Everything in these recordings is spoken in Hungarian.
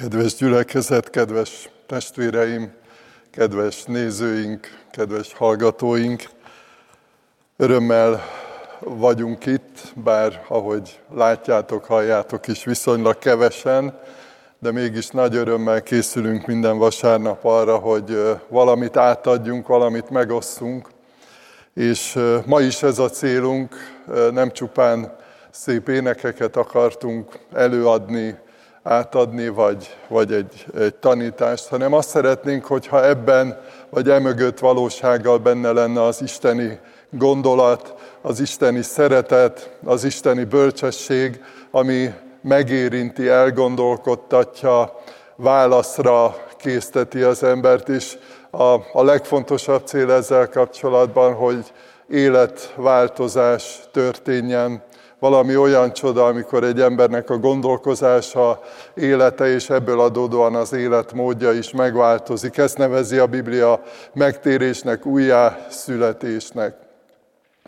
Kedves gyülekezet, kedves testvéreim, kedves nézőink, kedves hallgatóink, örömmel vagyunk itt, bár ahogy látjátok, halljátok is viszonylag kevesen, de mégis nagy örömmel készülünk minden vasárnap arra, hogy valamit átadjunk, valamit megosszunk. És ma is ez a célunk, nem csupán szép énekeket akartunk előadni, átadni, vagy, vagy egy, egy tanítást, hanem azt szeretnénk, hogyha ebben, vagy emögött valósággal benne lenne az isteni gondolat, az isteni szeretet, az isteni bölcsesség, ami megérinti, elgondolkodtatja, válaszra készteti az embert is. A, a legfontosabb cél ezzel kapcsolatban, hogy életváltozás történjen, valami olyan csoda, amikor egy embernek a gondolkozása, élete és ebből adódóan az életmódja is megváltozik. Ezt nevezi a Biblia megtérésnek, újjászületésnek.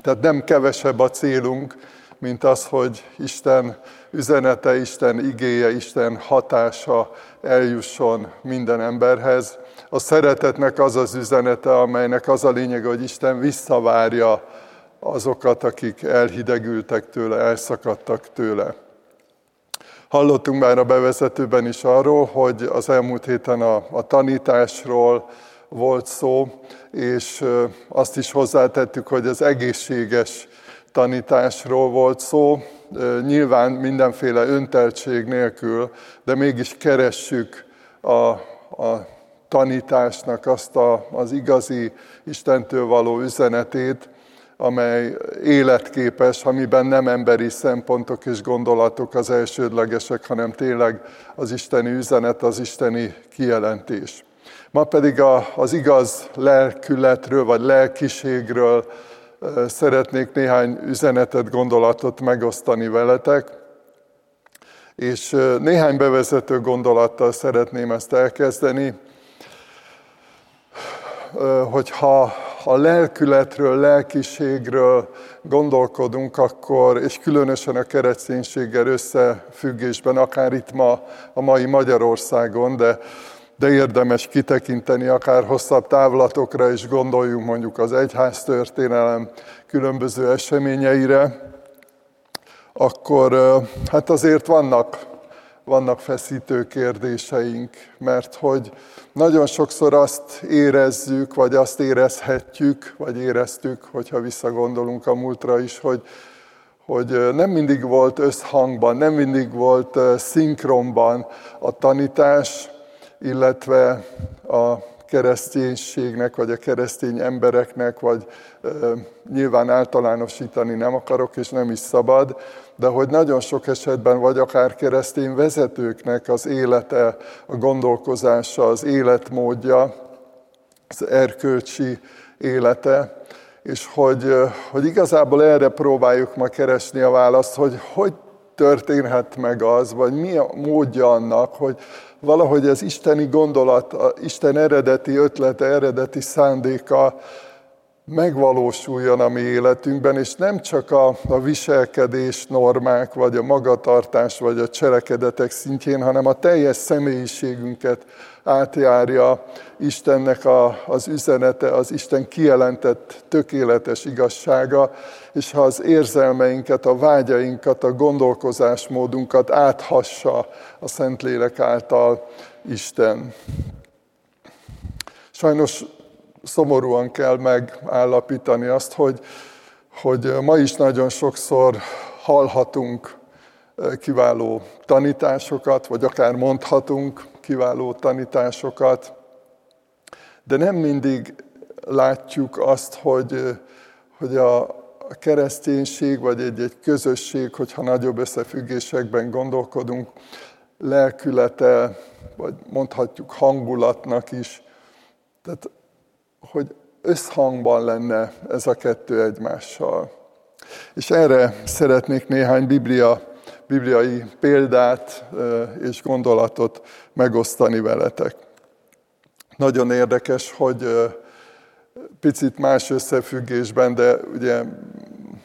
Tehát nem kevesebb a célunk, mint az, hogy Isten üzenete, Isten igéje, Isten hatása eljusson minden emberhez. A szeretetnek az az üzenete, amelynek az a lényege, hogy Isten visszavárja azokat, akik elhidegültek tőle, elszakadtak tőle. Hallottunk már a bevezetőben is arról, hogy az elmúlt héten a, a tanításról volt szó, és azt is hozzátettük, hogy az egészséges tanításról volt szó, nyilván mindenféle önteltség nélkül, de mégis keressük a, a tanításnak azt a, az igazi Istentől való üzenetét, amely életképes, amiben nem emberi szempontok és gondolatok az elsődlegesek, hanem tényleg az isteni üzenet, az isteni kijelentés. Ma pedig az igaz lelkületről vagy lelkiségről szeretnék néhány üzenetet, gondolatot megosztani veletek, és néhány bevezető gondolattal szeretném ezt elkezdeni, hogyha a lelkületről, lelkiségről gondolkodunk, akkor, és különösen a kereszténységgel összefüggésben, akár itt ma a mai Magyarországon, de, de érdemes kitekinteni akár hosszabb távlatokra, és gondoljunk mondjuk az egyház történelem különböző eseményeire, akkor hát azért vannak vannak feszítő kérdéseink, mert hogy nagyon sokszor azt érezzük, vagy azt érezhetjük, vagy éreztük, hogyha visszagondolunk a múltra is, hogy, hogy nem mindig volt összhangban, nem mindig volt szinkronban a tanítás, illetve a kereszténységnek, vagy a keresztény embereknek, vagy nyilván általánosítani nem akarok, és nem is szabad, de hogy nagyon sok esetben, vagy akár keresztény vezetőknek az élete, a gondolkozása, az életmódja, az erkölcsi élete, és hogy, hogy igazából erre próbáljuk ma keresni a választ, hogy hogy történhet meg az, vagy mi a módja annak, hogy valahogy az isteni gondolat, Isten eredeti ötlete, eredeti szándéka megvalósuljon a mi életünkben, és nem csak a, a viselkedés normák, vagy a magatartás, vagy a cselekedetek szintjén, hanem a teljes személyiségünket átjárja Istennek a, az üzenete, az Isten kijelentett tökéletes igazsága, és ha az érzelmeinket, a vágyainkat, a gondolkozásmódunkat áthassa a Szentlélek által Isten. Sajnos szomorúan kell megállapítani azt, hogy, hogy ma is nagyon sokszor hallhatunk kiváló tanításokat, vagy akár mondhatunk kiváló tanításokat, de nem mindig látjuk azt, hogy, hogy a kereszténység, vagy egy-egy közösség, hogyha nagyobb összefüggésekben gondolkodunk, lelkülete, vagy mondhatjuk hangulatnak is, tehát hogy összhangban lenne ez a kettő egymással. És erre szeretnék néhány biblia, bibliai példát és gondolatot megosztani veletek. Nagyon érdekes, hogy picit más összefüggésben, de ugye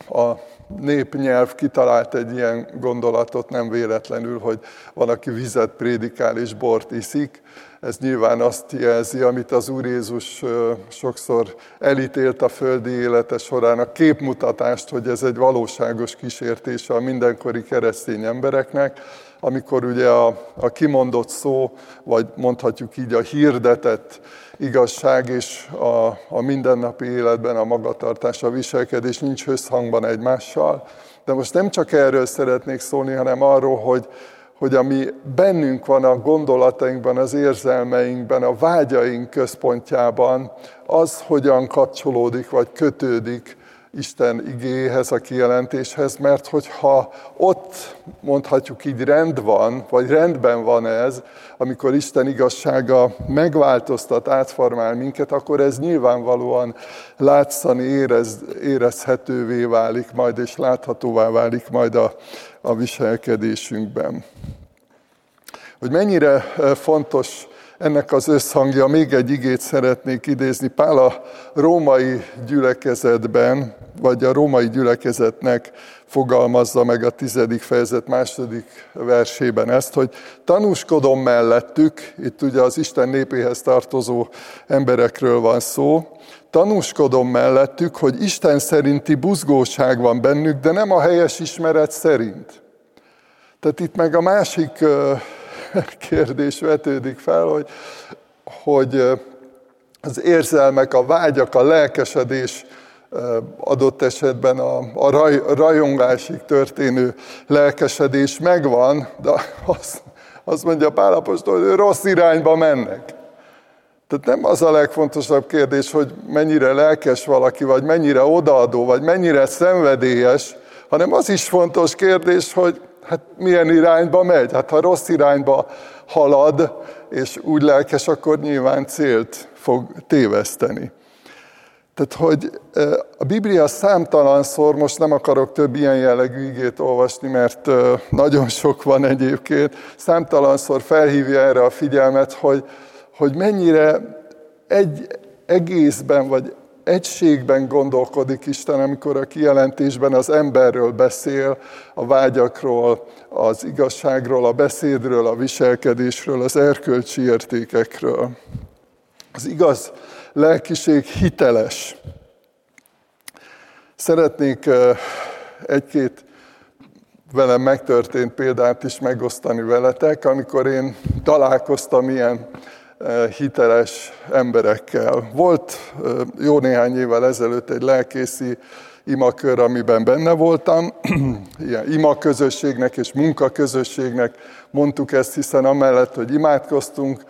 a népnyelv kitalált egy ilyen gondolatot, nem véletlenül, hogy van, aki vizet prédikál és bort iszik. Ez nyilván azt jelzi, amit az Úr Jézus sokszor elítélt a földi élete során, a képmutatást, hogy ez egy valóságos kísértése a mindenkori keresztény embereknek, amikor ugye a, a kimondott szó, vagy mondhatjuk így a hirdetett igazság és a, a mindennapi életben a magatartás, a viselkedés nincs összhangban egymással. De most nem csak erről szeretnék szólni, hanem arról, hogy, hogy ami bennünk van a gondolatainkban, az érzelmeinkben, a vágyaink központjában, az hogyan kapcsolódik vagy kötődik Isten igéhez, a kijelentéshez, mert hogyha ott mondhatjuk így rend van, vagy rendben van ez, amikor Isten igazsága megváltoztat, átformál minket, akkor ez nyilvánvalóan látszani, érez, érezhetővé válik majd, és láthatóvá válik majd a, a viselkedésünkben. Hogy mennyire fontos ennek az összhangja, még egy igét szeretnék idézni. Pál a római gyülekezetben, vagy a római gyülekezetnek fogalmazza meg a tizedik fejezet második versében ezt, hogy tanúskodom mellettük, itt ugye az Isten népéhez tartozó emberekről van szó, tanúskodom mellettük, hogy Isten szerinti buzgóság van bennük, de nem a helyes ismeret szerint. Tehát itt meg a másik kérdés vetődik fel, hogy, hogy az érzelmek, a vágyak, a lelkesedés adott esetben a, a raj, rajongásig történő lelkesedés megvan, de azt, azt mondja Pálapostól, hogy rossz irányba mennek. Tehát nem az a legfontosabb kérdés, hogy mennyire lelkes valaki, vagy mennyire odaadó, vagy mennyire szenvedélyes, hanem az is fontos kérdés, hogy hát milyen irányba megy? Hát ha rossz irányba halad, és úgy lelkes, akkor nyilván célt fog téveszteni. Tehát, hogy a Biblia számtalanszor, most nem akarok több ilyen jellegű igét olvasni, mert nagyon sok van egyébként, számtalanszor felhívja erre a figyelmet, hogy, hogy mennyire egy egészben, vagy egységben gondolkodik Isten, amikor a kijelentésben az emberről beszél, a vágyakról, az igazságról, a beszédről, a viselkedésről, az erkölcsi értékekről. Az igaz lelkiség hiteles. Szeretnék egy-két velem megtörtént példát is megosztani veletek, amikor én találkoztam ilyen hiteles emberekkel. Volt jó néhány évvel ezelőtt egy lelkészi imakör, amiben benne voltam, ilyen imaközösségnek és munkaközösségnek mondtuk ezt, hiszen amellett, hogy imádkoztunk,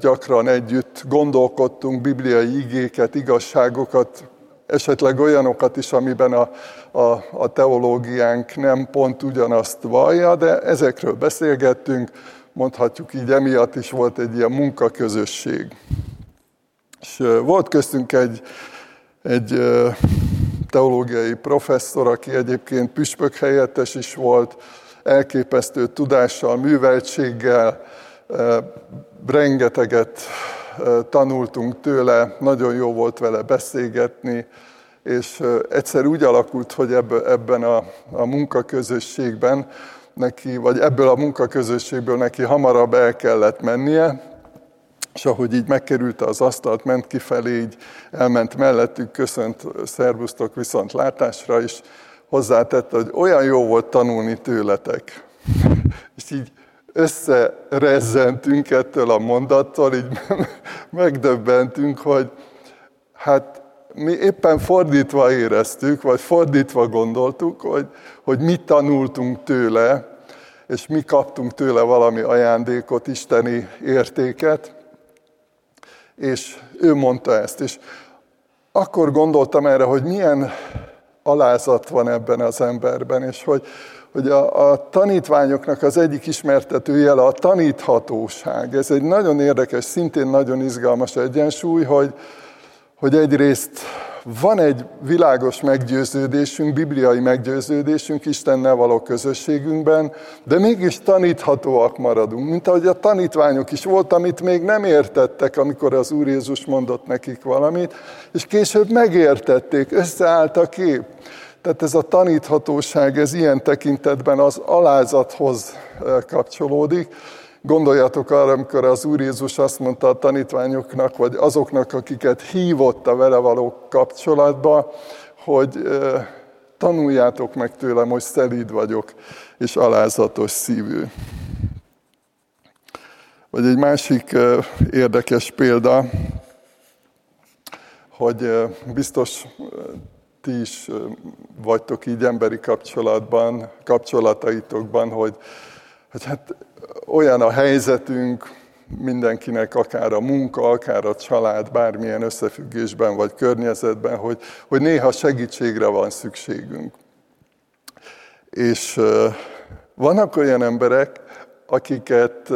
gyakran együtt gondolkodtunk bibliai igéket, igazságokat, esetleg olyanokat is, amiben a, a, a teológiánk nem pont ugyanazt vallja, de ezekről beszélgettünk, mondhatjuk így, emiatt is volt egy ilyen munkaközösség. És volt köztünk egy, egy teológiai professzor, aki egyébként püspök helyettes is volt, elképesztő tudással, műveltséggel, rengeteget tanultunk tőle, nagyon jó volt vele beszélgetni, és egyszer úgy alakult, hogy ebben a, a munkaközösségben neki, vagy ebből a munkaközösségből neki hamarabb el kellett mennie, és ahogy így megkerülte az asztalt, ment kifelé, így elment mellettük, köszönt, szervusztok viszont látásra, és hozzátette, hogy olyan jó volt tanulni tőletek. és így összerezzentünk ettől a mondattól, így megdöbbentünk, hogy hát mi éppen fordítva éreztük, vagy fordítva gondoltuk, hogy, hogy mit tanultunk tőle, és mi kaptunk tőle valami ajándékot, isteni értéket, és ő mondta ezt. És akkor gondoltam erre, hogy milyen alázat van ebben az emberben, és hogy, hogy a, a tanítványoknak az egyik ismertető jele a taníthatóság. Ez egy nagyon érdekes, szintén nagyon izgalmas egyensúly, hogy, hogy egyrészt van egy világos meggyőződésünk, bibliai meggyőződésünk Istennel való közösségünkben, de mégis taníthatóak maradunk. Mint ahogy a tanítványok is volt, amit még nem értettek, amikor az Úr Jézus mondott nekik valamit, és később megértették, összeállt a kép. Tehát ez a taníthatóság, ez ilyen tekintetben az alázathoz kapcsolódik. Gondoljatok arra, amikor az Úr Jézus azt mondta a tanítványoknak, vagy azoknak, akiket hívott a vele való kapcsolatba, hogy tanuljátok meg tőlem, hogy szelíd vagyok, és alázatos szívű. Vagy egy másik érdekes példa, hogy biztos ti is vagytok így emberi kapcsolatban, kapcsolataitokban, hogy, hogy hát olyan a helyzetünk, mindenkinek, akár a munka, akár a család, bármilyen összefüggésben vagy környezetben, hogy, hogy néha segítségre van szükségünk. És vannak olyan emberek, akiket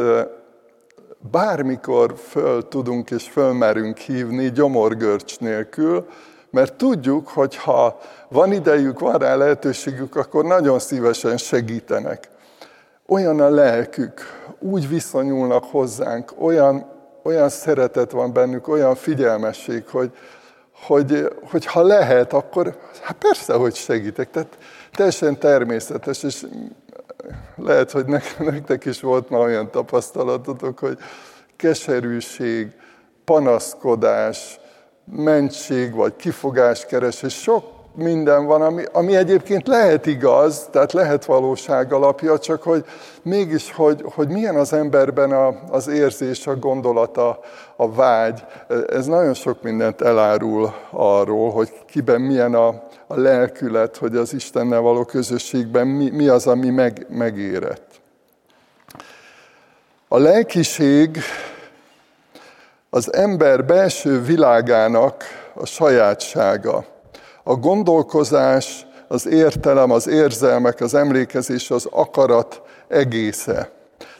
bármikor föl tudunk és fölmerünk hívni gyomorgörcs nélkül, mert tudjuk, hogy ha van idejük, van rá lehetőségük, akkor nagyon szívesen segítenek. Olyan a lelkük, úgy viszonyulnak hozzánk, olyan, olyan szeretet van bennük, olyan figyelmesség, hogy, hogy, hogy ha lehet, akkor hát persze, hogy segítek. Tehát teljesen természetes, és lehet, hogy nektek is volt már olyan tapasztalatotok, hogy keserűség, panaszkodás, mentség vagy kifogáskeresés, sok minden van, ami, ami egyébként lehet igaz, tehát lehet valóság alapja, csak hogy mégis, hogy, hogy milyen az emberben a, az érzés, a gondolata, a vágy, ez nagyon sok mindent elárul arról, hogy kiben milyen a, a lelkület, hogy az Istennel való közösségben mi, mi az, ami meg, megérett. A lelkiség az ember belső világának a sajátsága. A gondolkozás, az értelem, az érzelmek, az emlékezés, az akarat egésze.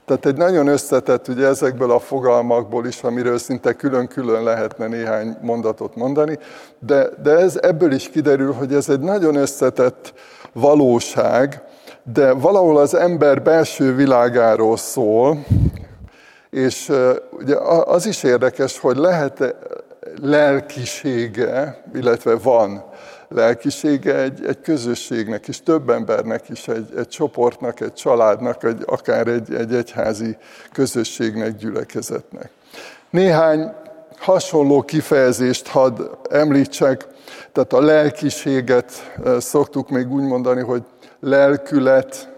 Tehát egy nagyon összetett, ugye ezekből a fogalmakból is, amiről szinte külön-külön lehetne néhány mondatot mondani, de, de ez ebből is kiderül, hogy ez egy nagyon összetett valóság, de valahol az ember belső világáról szól, és ugye az is érdekes, hogy lehet lelkisége, illetve van lelkisége egy, egy közösségnek és több embernek is, egy, egy csoportnak, egy családnak, egy, akár egy, egy egyházi közösségnek, gyülekezetnek. Néhány hasonló kifejezést hadd említsek, tehát a lelkiséget szoktuk még úgy mondani, hogy lelkület,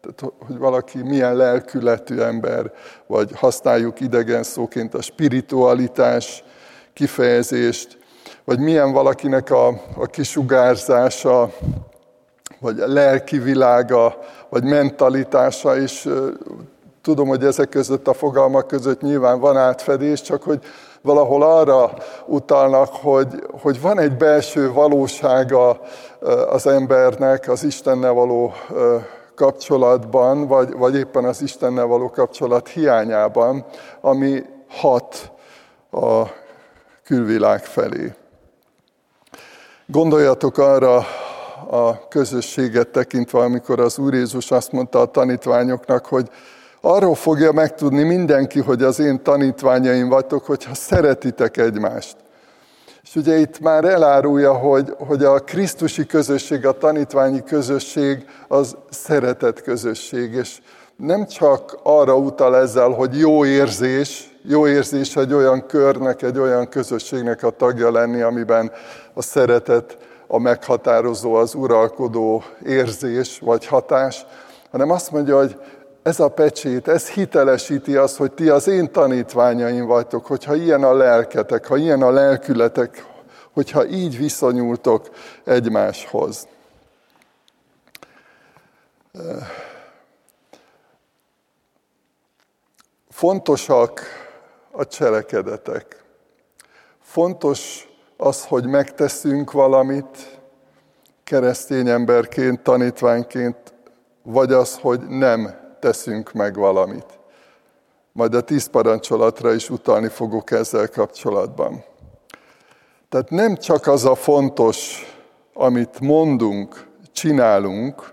tehát, hogy valaki milyen lelkületű ember, vagy használjuk idegen szóként a spiritualitás kifejezést, vagy milyen valakinek a, a kisugárzása, vagy a lelki világa, vagy mentalitása, és tudom, hogy ezek között a fogalmak között nyilván van átfedés, csak hogy valahol arra utalnak, hogy, hogy van egy belső valósága az embernek az Istennel való kapcsolatban, vagy, vagy éppen az Istennel való kapcsolat hiányában, ami hat a külvilág felé. Gondoljatok arra a közösséget tekintve, amikor az Úr Jézus azt mondta a tanítványoknak, hogy arról fogja megtudni mindenki, hogy az én tanítványaim vagytok, hogyha szeretitek egymást. És ugye itt már elárulja, hogy, hogy a Krisztusi közösség, a tanítványi közösség az szeretet közösség, és nem csak arra utal ezzel, hogy jó érzés, jó érzés egy olyan körnek, egy olyan közösségnek a tagja lenni, amiben a szeretet a meghatározó, az uralkodó érzés vagy hatás, hanem azt mondja, hogy ez a pecsét, ez hitelesíti azt, hogy ti az én tanítványaim vagytok, hogyha ilyen a lelketek, ha ilyen a lelkületek, hogyha így viszonyultok egymáshoz. Fontosak a cselekedetek. Fontos az, hogy megteszünk valamit keresztény emberként, tanítványként, vagy az, hogy nem teszünk meg valamit. Majd a tíz parancsolatra is utalni fogok ezzel kapcsolatban. Tehát nem csak az a fontos, amit mondunk, csinálunk,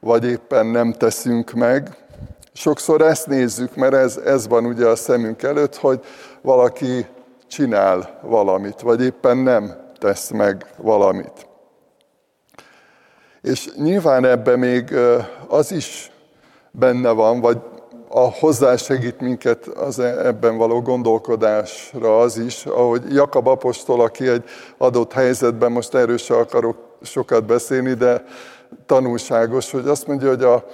vagy éppen nem teszünk meg. Sokszor ezt nézzük, mert ez, ez van ugye a szemünk előtt, hogy valaki csinál valamit, vagy éppen nem tesz meg valamit. És nyilván ebben még az is benne van, vagy a hozzásegít minket az e- ebben való gondolkodásra az is, ahogy Jakab apostol, aki egy adott helyzetben, most erről se akarok sokat beszélni, de tanulságos, hogy azt mondja, hogy a,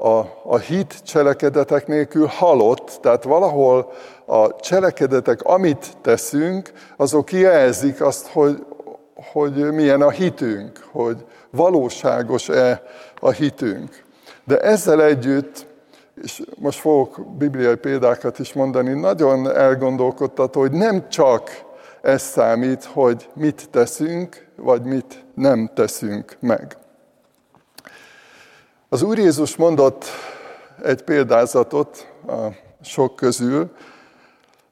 a, a hit cselekedetek nélkül halott, tehát valahol a cselekedetek, amit teszünk, azok jelzik azt, hogy, hogy milyen a hitünk, hogy valóságos-e a hitünk. De ezzel együtt, és most fogok bibliai példákat is mondani, nagyon elgondolkodtató, hogy nem csak ez számít, hogy mit teszünk, vagy mit nem teszünk meg. Az Úr Jézus mondott egy példázatot a sok közül,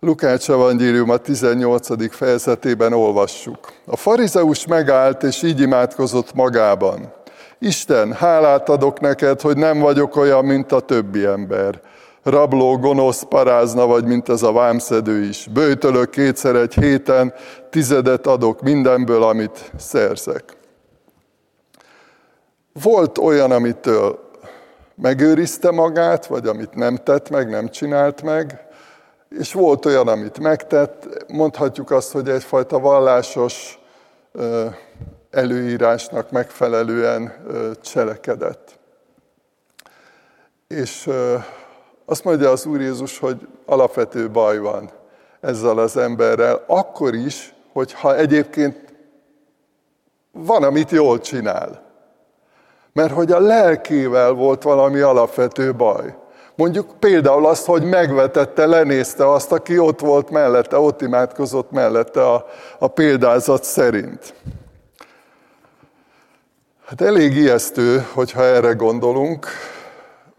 Lukács evangélium a 18. fejezetében olvassuk. A farizeus megállt, és így imádkozott magában. Isten, hálát adok neked, hogy nem vagyok olyan, mint a többi ember. Rabló, gonosz, parázna vagy, mint ez a vámszedő is. Bőtölök kétszer egy héten, tizedet adok mindenből, amit szerzek. Volt olyan, amitől megőrizte magát, vagy amit nem tett meg, nem csinált meg, és volt olyan, amit megtett, mondhatjuk azt, hogy egyfajta vallásos előírásnak megfelelően cselekedett. És azt mondja az Úr Jézus, hogy alapvető baj van ezzel az emberrel, akkor is, hogyha egyébként van, amit jól csinál. Mert hogy a lelkével volt valami alapvető baj. Mondjuk például azt, hogy megvetette, lenézte azt, aki ott volt mellette, ott imádkozott mellette a, a példázat szerint. Hát elég ijesztő, hogyha erre gondolunk,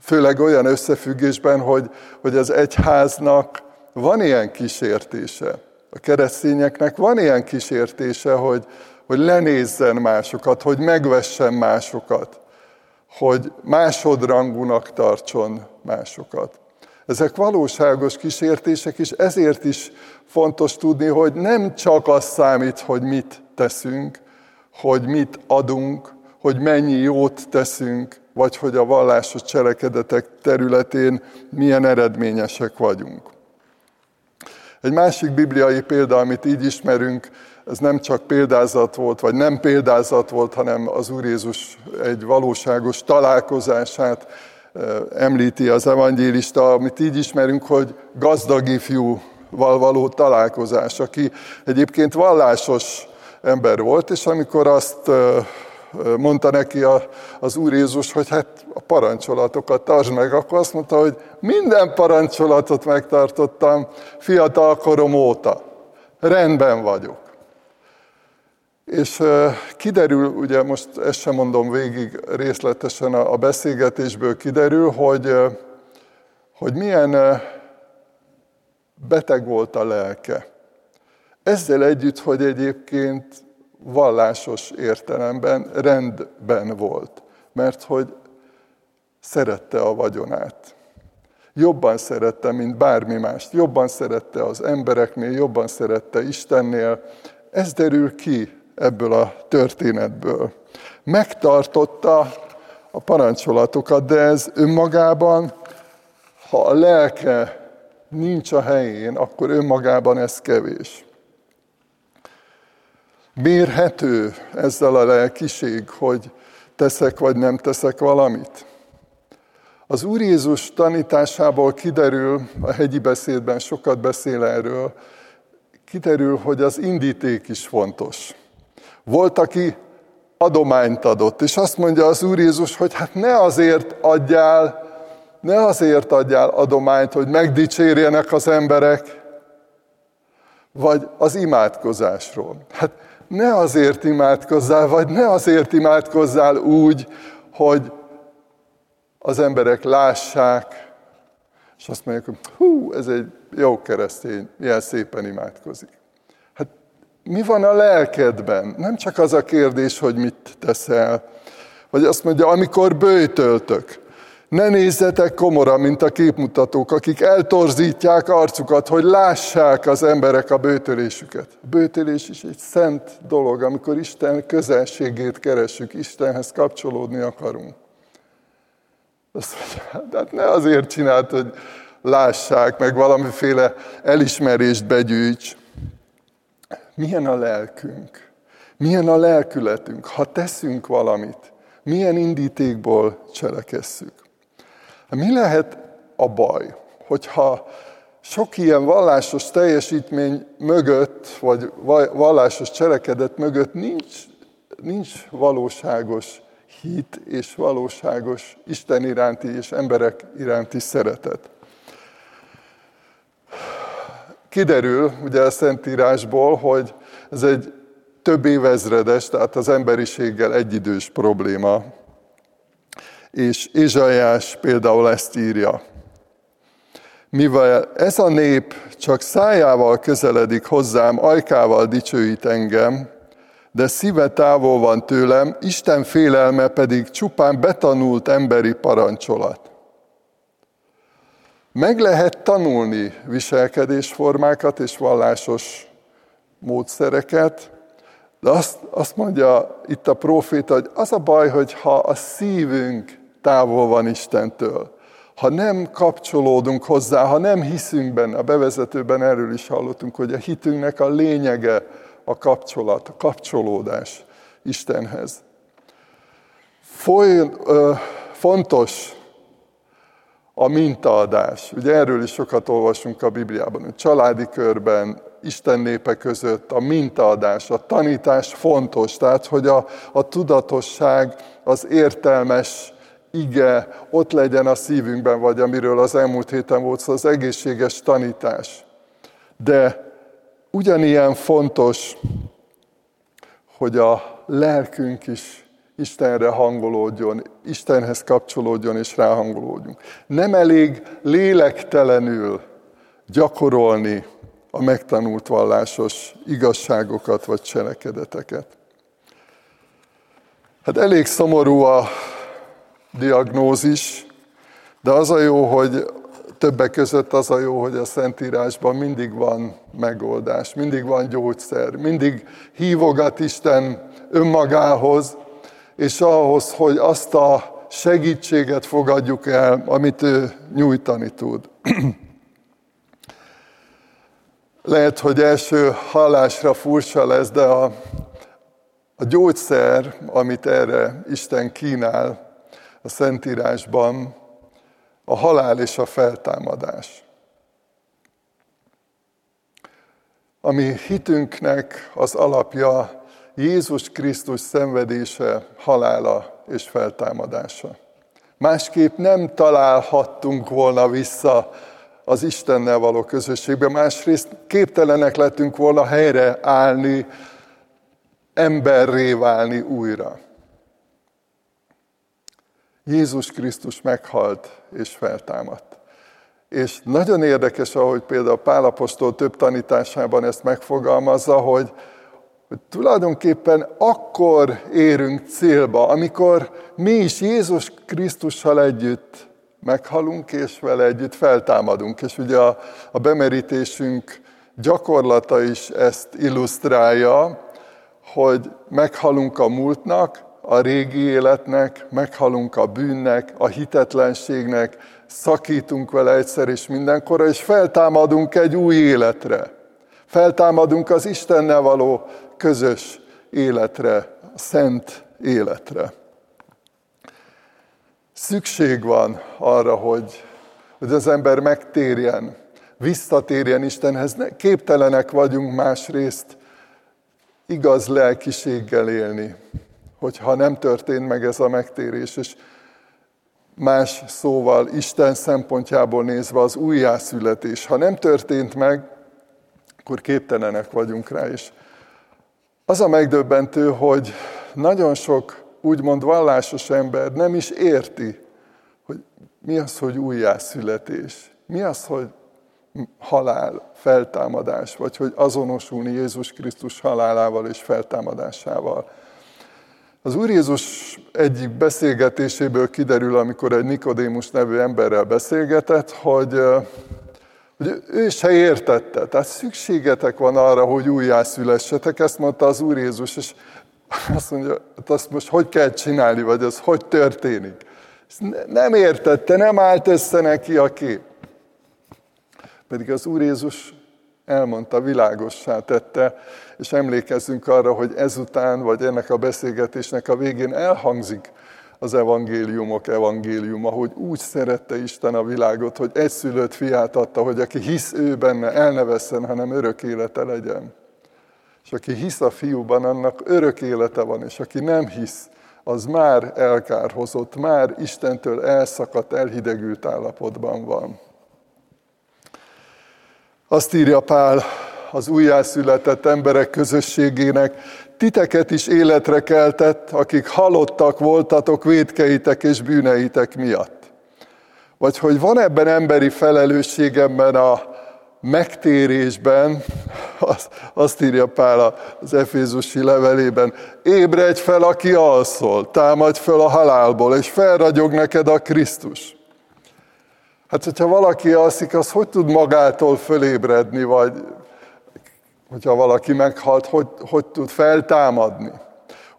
főleg olyan összefüggésben, hogy, hogy az egyháznak van ilyen kísértése. A keresztényeknek van ilyen kísértése, hogy, hogy lenézzen másokat, hogy megvessen másokat, hogy másodrangúnak tartson másokat. Ezek valóságos kísértések, és ezért is fontos tudni, hogy nem csak az számít, hogy mit teszünk, hogy mit adunk, hogy mennyi jót teszünk, vagy hogy a vallásos cselekedetek területén milyen eredményesek vagyunk. Egy másik bibliai példa, amit így ismerünk, ez nem csak példázat volt, vagy nem példázat volt, hanem az Úr Jézus egy valóságos találkozását említi az evangélista, amit így ismerünk, hogy gazdag ifjúval való találkozás, aki egyébként vallásos ember volt, és amikor azt mondta neki az Úr Jézus, hogy hát a parancsolatokat tartsd meg, akkor azt mondta, hogy minden parancsolatot megtartottam fiatal korom óta. Rendben vagyok. És kiderül, ugye most ezt sem mondom végig részletesen a beszélgetésből kiderül, hogy, hogy milyen beteg volt a lelke. Ezzel együtt, hogy egyébként vallásos értelemben rendben volt, mert hogy szerette a vagyonát. Jobban szerette, mint bármi mást. Jobban szerette az embereknél, jobban szerette Istennél. Ez derül ki ebből a történetből. Megtartotta a parancsolatokat, de ez önmagában, ha a lelke nincs a helyén, akkor önmagában ez kevés. Mérhető ezzel a lelkiség, hogy teszek vagy nem teszek valamit? Az Úr Jézus tanításából kiderül, a hegyi beszédben sokat beszél erről, kiderül, hogy az indíték is fontos. Volt, aki adományt adott, és azt mondja az Úr Jézus, hogy hát ne azért adjál, ne azért adjál adományt, hogy megdicsérjenek az emberek, vagy az imádkozásról. Hát ne azért imádkozzál, vagy ne azért imádkozzál úgy, hogy az emberek lássák, és azt mondják, hogy hú, ez egy jó keresztény, milyen szépen imádkozik. Hát mi van a lelkedben? Nem csak az a kérdés, hogy mit teszel, vagy azt mondja, amikor bőtöltök. Ne nézzetek komora, mint a képmutatók, akik eltorzítják arcukat, hogy lássák az emberek a bőtölésüket. A bőtölés is egy szent dolog, amikor Isten közelségét keresünk, Istenhez kapcsolódni akarunk. Azt mondja, hát ne azért csinált, hogy lássák, meg valamiféle elismerést begyűjts. Milyen a lelkünk? Milyen a lelkületünk? Ha teszünk valamit, milyen indítékból cselekesszük? Mi lehet a baj, hogyha sok ilyen vallásos teljesítmény mögött, vagy vallásos cselekedet mögött nincs, nincs valóságos hit és valóságos Isten iránti és emberek iránti szeretet. Kiderül ugye a Szentírásból, hogy ez egy több évezredes, tehát az emberiséggel egyidős probléma. És Ézsaiás például ezt írja. Mivel ez a nép csak szájával közeledik hozzám, ajkával dicsőít engem, de szíve távol van tőlem, Isten félelme pedig csupán betanult emberi parancsolat. Meg lehet tanulni viselkedésformákat és vallásos módszereket, de azt, azt mondja itt a proféta, hogy az a baj, hogy ha a szívünk távol van Istentől, ha nem kapcsolódunk hozzá, ha nem hiszünk benne, a bevezetőben erről is hallottunk, hogy a hitünknek a lényege a kapcsolat, a kapcsolódás Istenhez. Foly, ö, fontos a mintaadás. Ugye erről is sokat olvasunk a Bibliában, hogy családi körben, Isten népe között a mintaadás, a tanítás fontos, tehát hogy a, a tudatosság, az értelmes ige ott legyen a szívünkben, vagy amiről az elmúlt héten volt szó, az egészséges tanítás. De ugyanilyen fontos, hogy a lelkünk is Istenre hangolódjon, Istenhez kapcsolódjon és ráhangolódjunk. Nem elég lélektelenül gyakorolni a megtanult vallásos igazságokat vagy cselekedeteket. Hát elég szomorú a diagnózis, de az a jó, hogy többek között az a jó, hogy a Szentírásban mindig van megoldás, mindig van gyógyszer, mindig hívogat Isten önmagához, és ahhoz, hogy azt a segítséget fogadjuk el, amit ő nyújtani tud. Lehet, hogy első hallásra furcsa lesz, de a, a gyógyszer, amit erre Isten kínál a Szentírásban, a halál és a feltámadás. Ami hitünknek az alapja Jézus Krisztus szenvedése, halála és feltámadása. Másképp nem találhattunk volna vissza az Istennel való közösségbe, másrészt képtelenek lettünk volna helyre állni, emberré válni újra. Jézus Krisztus meghalt és feltámadt. És nagyon érdekes, ahogy például Pálapostól több tanításában ezt megfogalmazza, hogy, hogy tulajdonképpen akkor érünk célba, amikor mi is Jézus Krisztussal együtt meghalunk, és vele együtt feltámadunk. És ugye a, a bemerítésünk gyakorlata is ezt illusztrálja, hogy meghalunk a múltnak, a régi életnek, meghalunk a bűnnek, a hitetlenségnek, szakítunk vele egyszer és mindenkorra, és feltámadunk egy új életre. Feltámadunk az Istennel való közös életre, a szent életre. Szükség van arra, hogy, hogy az ember megtérjen, visszatérjen Istenhez. Képtelenek vagyunk másrészt igaz lelkiséggel élni hogyha nem történt meg ez a megtérés, és más szóval Isten szempontjából nézve az újjászületés. Ha nem történt meg, akkor képtelenek vagyunk rá is. Az a megdöbbentő, hogy nagyon sok úgymond vallásos ember nem is érti, hogy mi az, hogy újjászületés. Mi az, hogy halál, feltámadás, vagy hogy azonosulni Jézus Krisztus halálával és feltámadásával. Az Úr Jézus egyik beszélgetéséből kiderül, amikor egy Nikodémus nevű emberrel beszélgetett, hogy, hogy ő se értette. Tehát szükségetek van arra, hogy újjászülessetek, ezt mondta az Úr Jézus, és azt mondja, hát azt most hogy kell csinálni, vagy ez hogy történik. Nem értette, nem állt össze neki a kép. Pedig az Úr Jézus elmondta, világossá tette, és emlékezzünk arra, hogy ezután, vagy ennek a beszélgetésnek a végén elhangzik az evangéliumok evangéliuma, hogy úgy szerette Isten a világot, hogy egyszülött fiát adta, hogy aki hisz ő benne, el hanem örök élete legyen. És aki hisz a fiúban, annak örök élete van, és aki nem hisz, az már elkárhozott, már Istentől elszakadt, elhidegült állapotban van. Azt írja Pál az újjászületett emberek közösségének, titeket is életre keltett, akik halottak voltatok védkeitek és bűneitek miatt. Vagy hogy van ebben emberi felelősségemben a megtérésben, azt írja Pál az Efézusi levelében, ébredj fel, aki alszol, támadj fel a halálból, és felragyog neked a Krisztus. Hát, hogyha valaki alszik, az hogy tud magától fölébredni, vagy hogyha valaki meghalt, hogy, hogy tud feltámadni?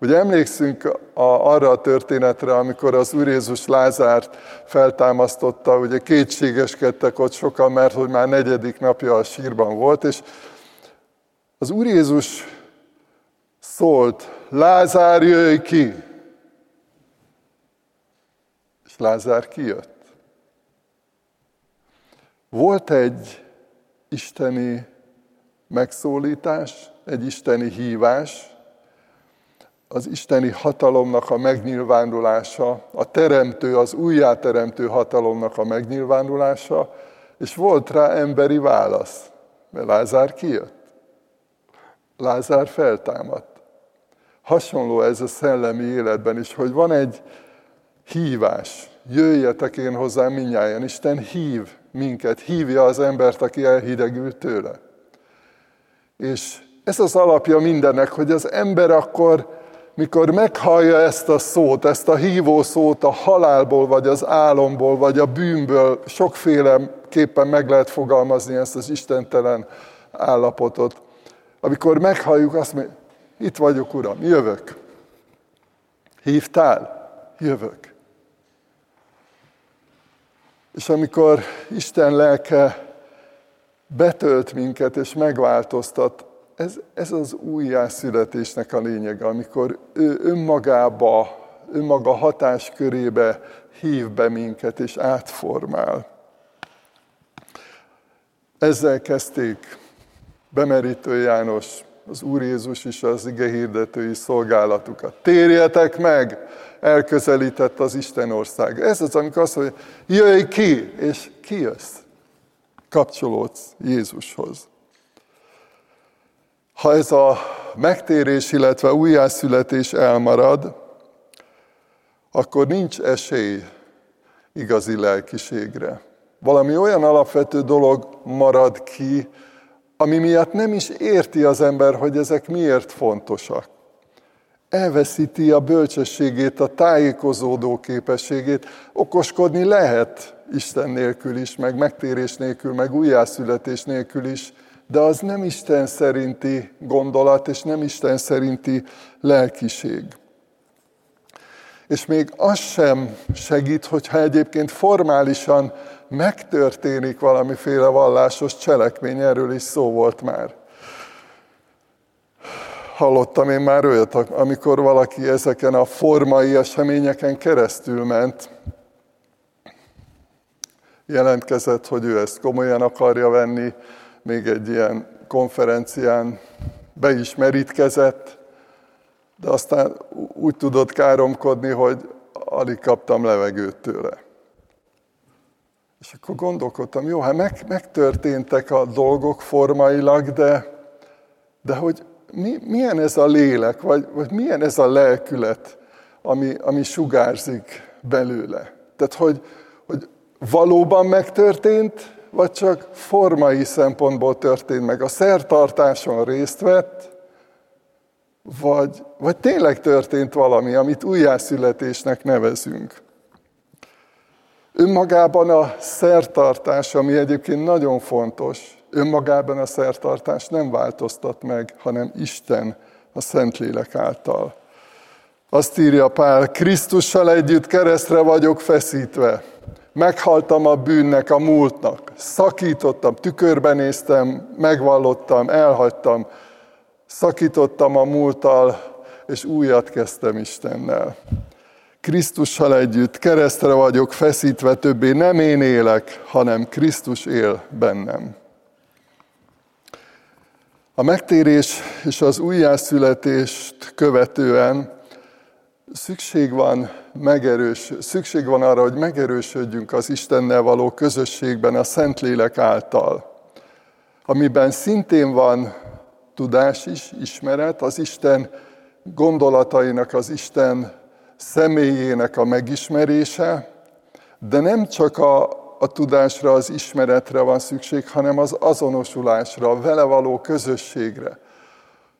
Ugye emlékszünk a, arra a történetre, amikor az Úr Jézus Lázárt feltámasztotta, ugye kétségeskedtek ott sokan, mert hogy már negyedik napja a sírban volt, és az Úr Jézus szólt, Lázár jöjj ki! És Lázár kijött. Volt egy isteni megszólítás, egy isteni hívás, az isteni hatalomnak a megnyilvánulása, a teremtő, az újjáteremtő hatalomnak a megnyilvánulása, és volt rá emberi válasz, mert Lázár kijött. Lázár feltámadt. Hasonló ez a szellemi életben is, hogy van egy hívás. Jöjjetek én hozzám minnyáján. Isten hív minket, hívja az embert, aki elhidegült tőle. És ez az alapja mindennek, hogy az ember akkor, mikor meghallja ezt a szót, ezt a hívó szót a halálból, vagy az álomból, vagy a bűnből, sokféleképpen meg lehet fogalmazni ezt az istentelen állapotot. Amikor meghalljuk azt, hogy itt vagyok, Uram, jövök. Hívtál? Jövök. És amikor Isten lelke betölt minket és megváltoztat, ez, ez az újjászületésnek a lényege, amikor ő önmagába, önmaga hatáskörébe hív be minket és átformál. Ezzel kezdték bemerítő János, az Úr Jézus is az ige hirdetői szolgálatukat. Térjetek meg, elközelített az Isten ország. Ez az, amikor azt mondja, jöjj ki, és kijössz. Kapcsolódsz Jézushoz. Ha ez a megtérés, illetve újjászületés elmarad, akkor nincs esély igazi lelkiségre. Valami olyan alapvető dolog marad ki, ami miatt nem is érti az ember, hogy ezek miért fontosak elveszíti a bölcsességét, a tájékozódó képességét. Okoskodni lehet Isten nélkül is, meg megtérés nélkül, meg újjászületés nélkül is, de az nem Isten szerinti gondolat, és nem Isten szerinti lelkiség. És még az sem segít, hogyha egyébként formálisan megtörténik valamiféle vallásos cselekmény, erről is szó volt már hallottam én már olyat, amikor valaki ezeken a formai eseményeken keresztül ment, jelentkezett, hogy ő ezt komolyan akarja venni, még egy ilyen konferencián be is merítkezett, de aztán úgy tudott káromkodni, hogy alig kaptam levegőt tőle. És akkor gondolkodtam, jó, hát meg, megtörténtek a dolgok formailag, de, de hogy mi, milyen ez a lélek, vagy, vagy milyen ez a lelkület, ami, ami sugárzik belőle. Tehát, hogy valóban megtörtént, vagy csak formai szempontból történt meg. A szertartáson részt vett, vagy, vagy tényleg történt valami, amit újjászületésnek nevezünk. Önmagában a szertartás, ami egyébként nagyon fontos, önmagában a szertartás nem változtat meg, hanem Isten a Szentlélek által. Azt írja Pál, Krisztussal együtt keresztre vagyok feszítve. Meghaltam a bűnnek, a múltnak. Szakítottam, tükörben néztem, megvallottam, elhagytam. Szakítottam a múlttal, és újat kezdtem Istennel. Krisztussal együtt keresztre vagyok feszítve, többé nem én élek, hanem Krisztus él bennem. A megtérés és az újjászületést követően szükség van, megerős, szükség van arra, hogy megerősödjünk az Istennel való közösségben a Szentlélek által, amiben szintén van tudás is, ismeret, az Isten gondolatainak, az Isten személyének a megismerése, de nem csak a, a tudásra, az ismeretre van szükség, hanem az azonosulásra, a vele való közösségre.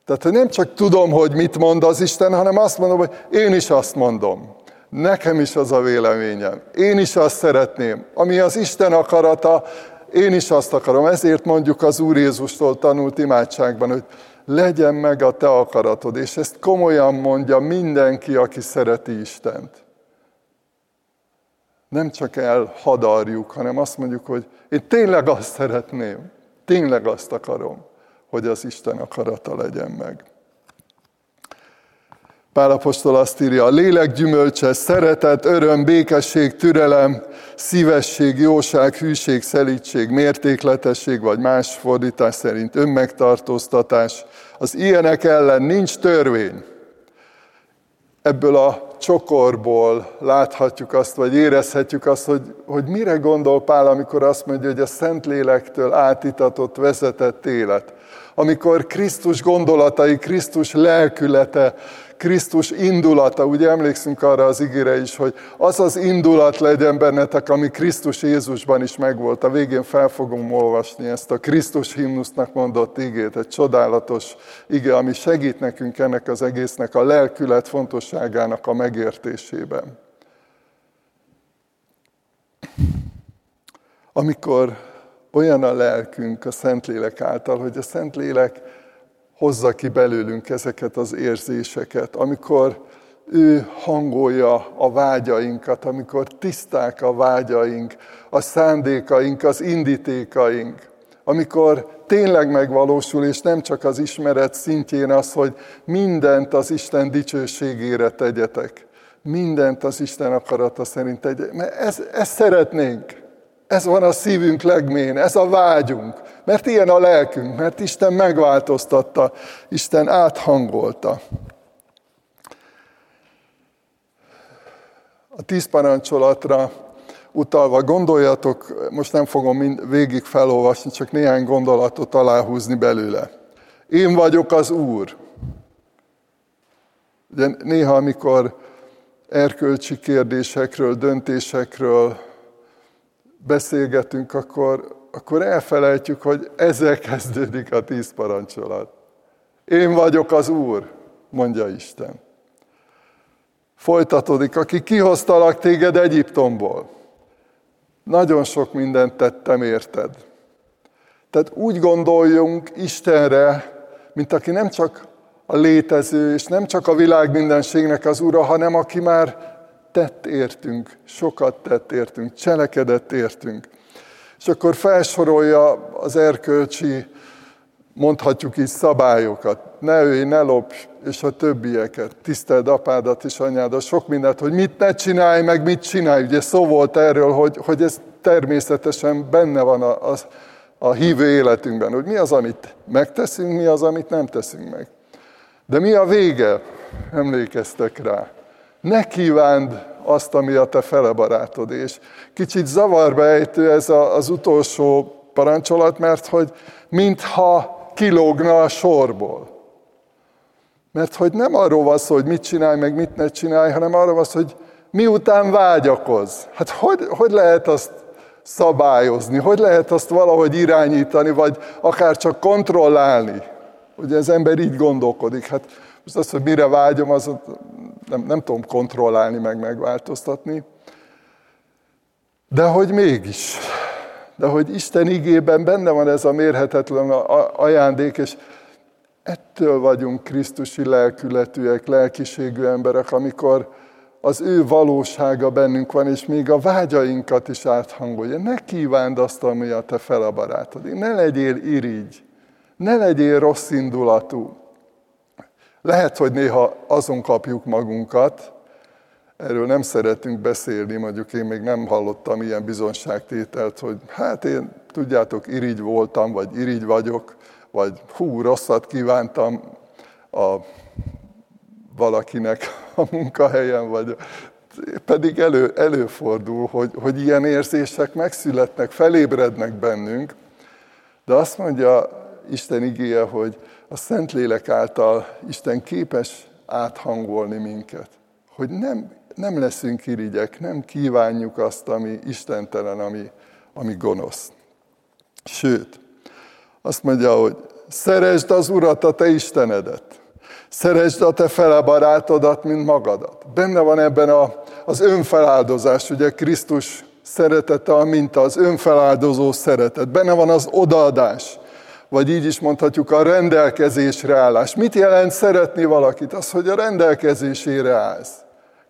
Tehát, hogy nem csak tudom, hogy mit mond az Isten, hanem azt mondom, hogy én is azt mondom. Nekem is az a véleményem. Én is azt szeretném. Ami az Isten akarata, én is azt akarom. Ezért mondjuk az Úr Jézustól tanult imádságban, hogy legyen meg a te akaratod. És ezt komolyan mondja mindenki, aki szereti Istent. Nem csak elhadarjuk, hanem azt mondjuk, hogy én tényleg azt szeretném, tényleg azt akarom hogy az Isten akarata legyen meg. Pálapostól azt írja, a lélek gyümölcse, szeretet, öröm, békesség, türelem, szívesség, jóság, hűség, szelítség, mértékletesség, vagy más fordítás szerint önmegtartóztatás. Az ilyenek ellen nincs törvény. Ebből a csokorból láthatjuk azt, vagy érezhetjük azt, hogy, hogy mire gondol Pál, amikor azt mondja, hogy a Szentlélektől átitatott, vezetett élet amikor Krisztus gondolatai, Krisztus lelkülete, Krisztus indulata, ugye emlékszünk arra az igére is, hogy az az indulat legyen bennetek, ami Krisztus Jézusban is megvolt. A végén fel fogom olvasni ezt a Krisztus himnusznak mondott igét, egy csodálatos ige, ami segít nekünk ennek az egésznek a lelkület fontosságának a megértésében. Amikor olyan a lelkünk a Szentlélek által, hogy a Szentlélek hozza ki belőlünk ezeket az érzéseket, amikor ő hangolja a vágyainkat, amikor tiszták a vágyaink, a szándékaink, az indítékaink, amikor tényleg megvalósul, és nem csak az ismeret szintjén az, hogy mindent az Isten dicsőségére tegyetek. Mindent az Isten akarata szerint tegyetek. Mert ezt, ezt szeretnénk. Ez van a szívünk legmén, ez a vágyunk, mert ilyen a lelkünk, mert Isten megváltoztatta, Isten áthangolta. A tíz parancsolatra utalva gondoljatok, most nem fogom mind, végig felolvasni, csak néhány gondolatot aláhúzni belőle. Én vagyok az Úr. Ugye néha, amikor erkölcsi kérdésekről, döntésekről, beszélgetünk, akkor, akkor elfelejtjük, hogy ezzel kezdődik a tíz parancsolat. Én vagyok az Úr, mondja Isten. Folytatódik, aki kihoztalak téged Egyiptomból. Nagyon sok mindent tettem érted. Tehát úgy gondoljunk Istenre, mint aki nem csak a létező, és nem csak a világ mindenségnek az ura, hanem aki már tett értünk, sokat tett értünk, cselekedett értünk. És akkor felsorolja az erkölcsi, mondhatjuk így szabályokat. Ne ölj, ne lopj, és a többieket. Tiszteld apádat és anyádat, sok mindent, hogy mit ne csinálj, meg mit csinálj. Ugye szó volt erről, hogy, hogy ez természetesen benne van a, a, a hívő életünkben, hogy mi az, amit megteszünk, mi az, amit nem teszünk meg. De mi a vége? Emlékeztek rá. Ne kívánd azt, ami a te fele barátod. És kicsit zavarba ejtő ez az utolsó parancsolat, mert hogy mintha kilógna a sorból. Mert hogy nem arról van szó, hogy mit csinálj, meg mit ne csinálj, hanem arról van szó, hogy miután vágyakoz. Hát hogy, hogy lehet azt szabályozni, hogy lehet azt valahogy irányítani, vagy akár csak kontrollálni. Ugye az ember így gondolkodik. Hát Most az, hogy mire vágyom, az nem, nem tudom kontrollálni, meg megváltoztatni. De hogy mégis, de hogy Isten igében benne van ez a mérhetetlen ajándék, és ettől vagyunk Krisztusi lelkületűek, lelkiségű emberek, amikor az ő valósága bennünk van, és még a vágyainkat is áthangolja. Ne kívánd azt, ami a te fele barátod. Ne legyél irigy, ne legyél rossz indulatú. Lehet, hogy néha azon kapjuk magunkat, erről nem szeretünk beszélni, mondjuk én még nem hallottam ilyen bizonságtételt, hogy hát én, tudjátok, irigy voltam, vagy irigy vagyok, vagy hú, rosszat kívántam a valakinek a munkahelyen, vagy pedig elő, előfordul, hogy, hogy ilyen érzések megszületnek, felébrednek bennünk, de azt mondja Isten igéje, hogy a Szentlélek által Isten képes áthangolni minket, hogy nem, nem leszünk irigyek, nem kívánjuk azt, ami istentelen, ami, ami gonosz. Sőt, azt mondja, hogy szeresd az Urat, a te Istenedet. Szeresd a te fele barátodat, mint magadat. Benne van ebben a, az önfeláldozás, ugye Krisztus szeretete a az önfeláldozó szeretet. Benne van az odaadás, vagy így is mondhatjuk a rendelkezésre állás. Mit jelent szeretni valakit? Az, hogy a rendelkezésére állsz.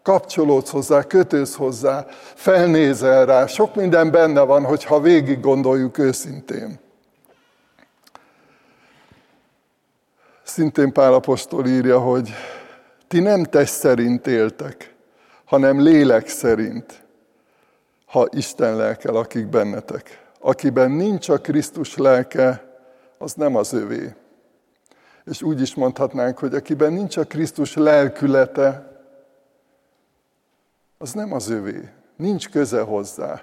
Kapcsolódsz hozzá, kötősz hozzá, felnézel rá. Sok minden benne van, hogyha végig gondoljuk őszintén. Szintén Pálapostól írja, hogy ti nem test szerint éltek, hanem lélek szerint, ha Isten lelke lakik bennetek. Akiben nincs a Krisztus lelke, az nem az övé. És úgy is mondhatnánk, hogy akiben nincs a Krisztus lelkülete, az nem az övé. Nincs köze hozzá.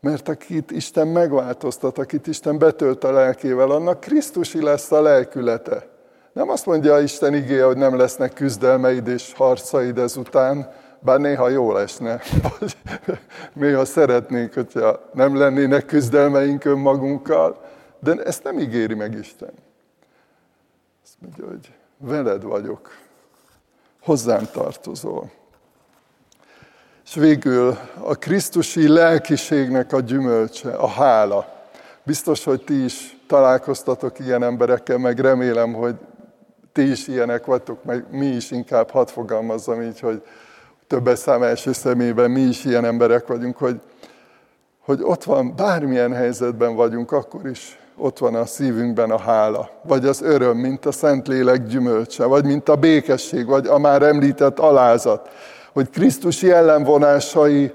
Mert akit Isten megváltoztat, akit Isten betölt a lelkével, annak Krisztusi lesz a lelkülete. Nem azt mondja Isten igéje, hogy nem lesznek küzdelmeid és harcaid ezután, bár néha jól esne, vagy néha szeretnénk, hogyha nem lennének küzdelmeink önmagunkkal, de ezt nem ígéri meg Isten. Azt mondja, hogy veled vagyok, hozzám tartozol. És végül a Krisztusi lelkiségnek a gyümölcse, a hála. Biztos, hogy ti is találkoztatok ilyen emberekkel, meg remélem, hogy ti is ilyenek vagytok, meg mi is inkább hadd fogalmazzam így, hogy többes szám első személyben mi is ilyen emberek vagyunk, hogy, hogy ott van, bármilyen helyzetben vagyunk, akkor is ott van a szívünkben a hála, vagy az öröm, mint a Szentlélek gyümölcse, vagy mint a békesség, vagy a már említett alázat, hogy Krisztus jellemvonásai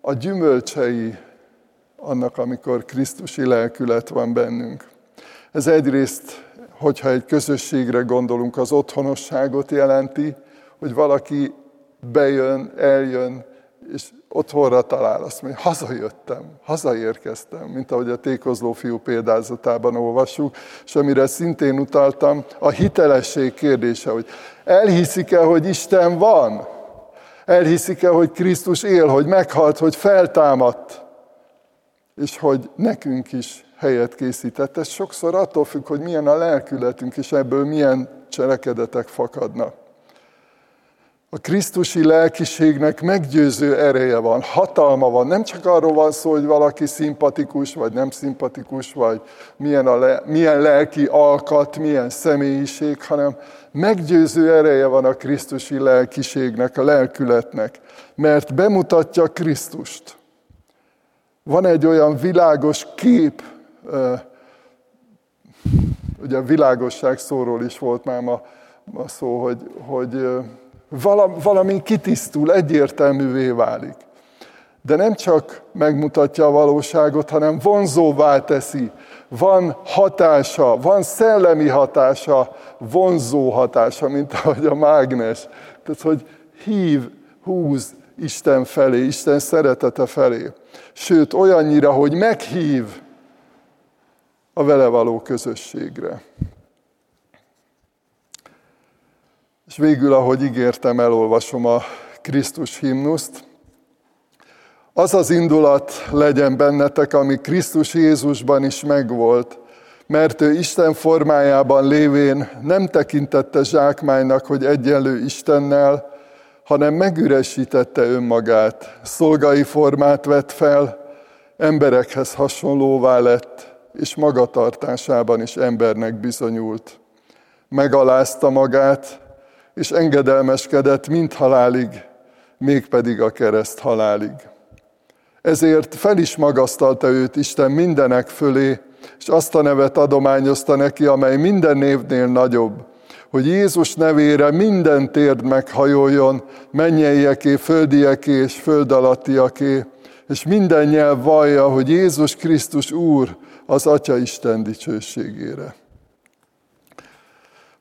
a gyümölcsei annak, amikor Krisztusi lelkület van bennünk. Ez egyrészt hogyha egy közösségre gondolunk, az otthonosságot jelenti, hogy valaki bejön, eljön, és otthonra talál. Azt mondja, hazajöttem, hazaérkeztem, mint ahogy a tékozló fiú példázatában olvassuk, és amire szintén utaltam, a hitelesség kérdése, hogy elhiszik-e, hogy Isten van? Elhiszik-e, hogy Krisztus él, hogy meghalt, hogy feltámadt, és hogy nekünk is helyet készített. Ez sokszor attól függ, hogy milyen a lelkületünk, és ebből milyen cselekedetek fakadnak. A Krisztusi lelkiségnek meggyőző ereje van, hatalma van. Nem csak arról van szó, hogy valaki szimpatikus, vagy nem szimpatikus, vagy milyen, a le, milyen lelki alkat, milyen személyiség, hanem meggyőző ereje van a Krisztusi lelkiségnek, a lelkületnek, mert bemutatja Krisztust. Van egy olyan világos kép ugye a világosság szóról is volt már ma, ma szó, hogy, hogy valami kitisztul, egyértelművé válik. De nem csak megmutatja a valóságot, hanem vonzóvá teszi. Van hatása, van szellemi hatása, vonzó hatása, mint ahogy a mágnes. Tehát, hogy hív, húz Isten felé, Isten szeretete felé. Sőt, olyannyira, hogy meghív, a vele való közösségre. És végül, ahogy ígértem, elolvasom a Krisztus himnuszt. Az az indulat legyen bennetek, ami Krisztus Jézusban is megvolt, mert ő Isten formájában lévén nem tekintette zsákmánynak, hogy egyenlő Istennel, hanem megüresítette önmagát, szolgai formát vett fel, emberekhez hasonlóvá lett, és magatartásában is embernek bizonyult. Megalázta magát, és engedelmeskedett mind halálig, mégpedig a kereszt halálig. Ezért fel is magasztalta őt Isten mindenek fölé, és azt a nevet adományozta neki, amely minden névnél nagyobb, hogy Jézus nevére minden térd meghajoljon, mennyeieké, földieké és föld alattiaké, és minden nyelv vallja, hogy Jézus Krisztus Úr az Atya Isten dicsőségére.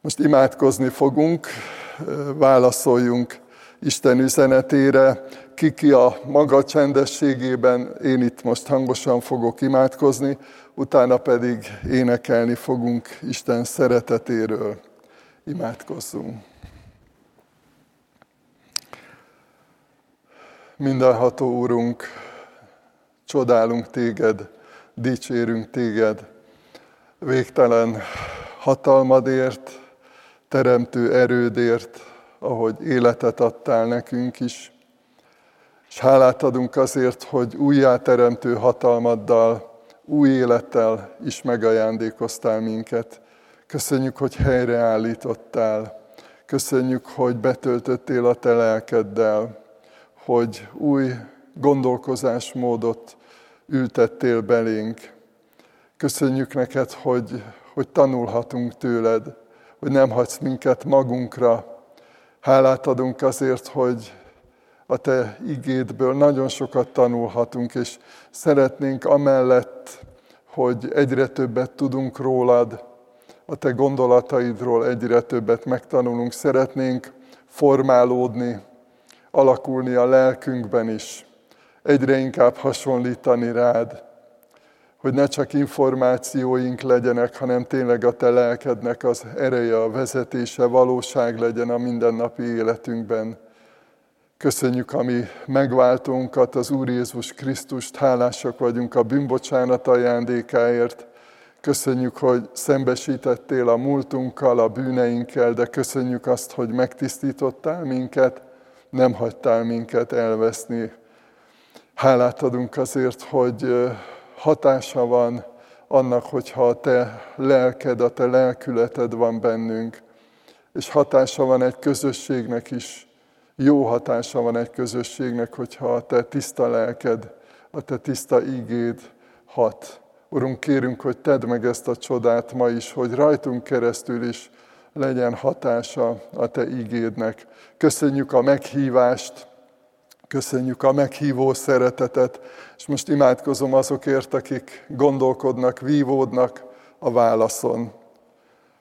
Most imádkozni fogunk, válaszoljunk Isten üzenetére, kiki a maga csendességében, én itt most hangosan fogok imádkozni, utána pedig énekelni fogunk Isten szeretetéről. Imádkozzunk. Mindenható Úrunk, csodálunk téged, dicsérünk téged, végtelen hatalmadért, teremtő erődért, ahogy életet adtál nekünk is. És hálát adunk azért, hogy újjáteremtő hatalmaddal, új élettel is megajándékoztál minket. Köszönjük, hogy helyreállítottál. Köszönjük, hogy betöltöttél a te lelkeddel, hogy új gondolkozásmódot ültettél belénk. Köszönjük neked, hogy, hogy tanulhatunk tőled, hogy nem hagysz minket magunkra. Hálát adunk azért, hogy a Te igédből nagyon sokat tanulhatunk, és szeretnénk amellett, hogy egyre többet tudunk rólad, a Te gondolataidról egyre többet megtanulunk, szeretnénk formálódni, alakulni a lelkünkben is, egyre inkább hasonlítani rád, hogy ne csak információink legyenek, hanem tényleg a te lelkednek az ereje, a vezetése, valóság legyen a mindennapi életünkben. Köszönjük a mi megváltónkat, az Úr Jézus Krisztust, hálásak vagyunk a bűnbocsánat ajándékáért. Köszönjük, hogy szembesítettél a múltunkkal, a bűneinkkel, de köszönjük azt, hogy megtisztítottál minket, nem hagytál minket elveszni. Hálát adunk azért, hogy hatása van annak, hogyha a te lelked, a te lelkületed van bennünk, és hatása van egy közösségnek is, jó hatása van egy közösségnek, hogyha a te tiszta lelked, a te tiszta ígéd hat. Urunk, kérünk, hogy tedd meg ezt a csodát ma is, hogy rajtunk keresztül is legyen hatása a te ígédnek. Köszönjük a meghívást, köszönjük a meghívó szeretetet, és most imádkozom azokért, akik gondolkodnak, vívódnak a válaszon,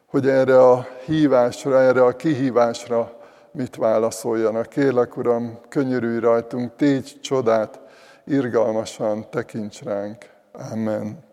hogy erre a hívásra, erre a kihívásra mit válaszoljanak. Kérlek, Uram, könyörülj rajtunk, tégy csodát, irgalmasan tekints ránk. Amen.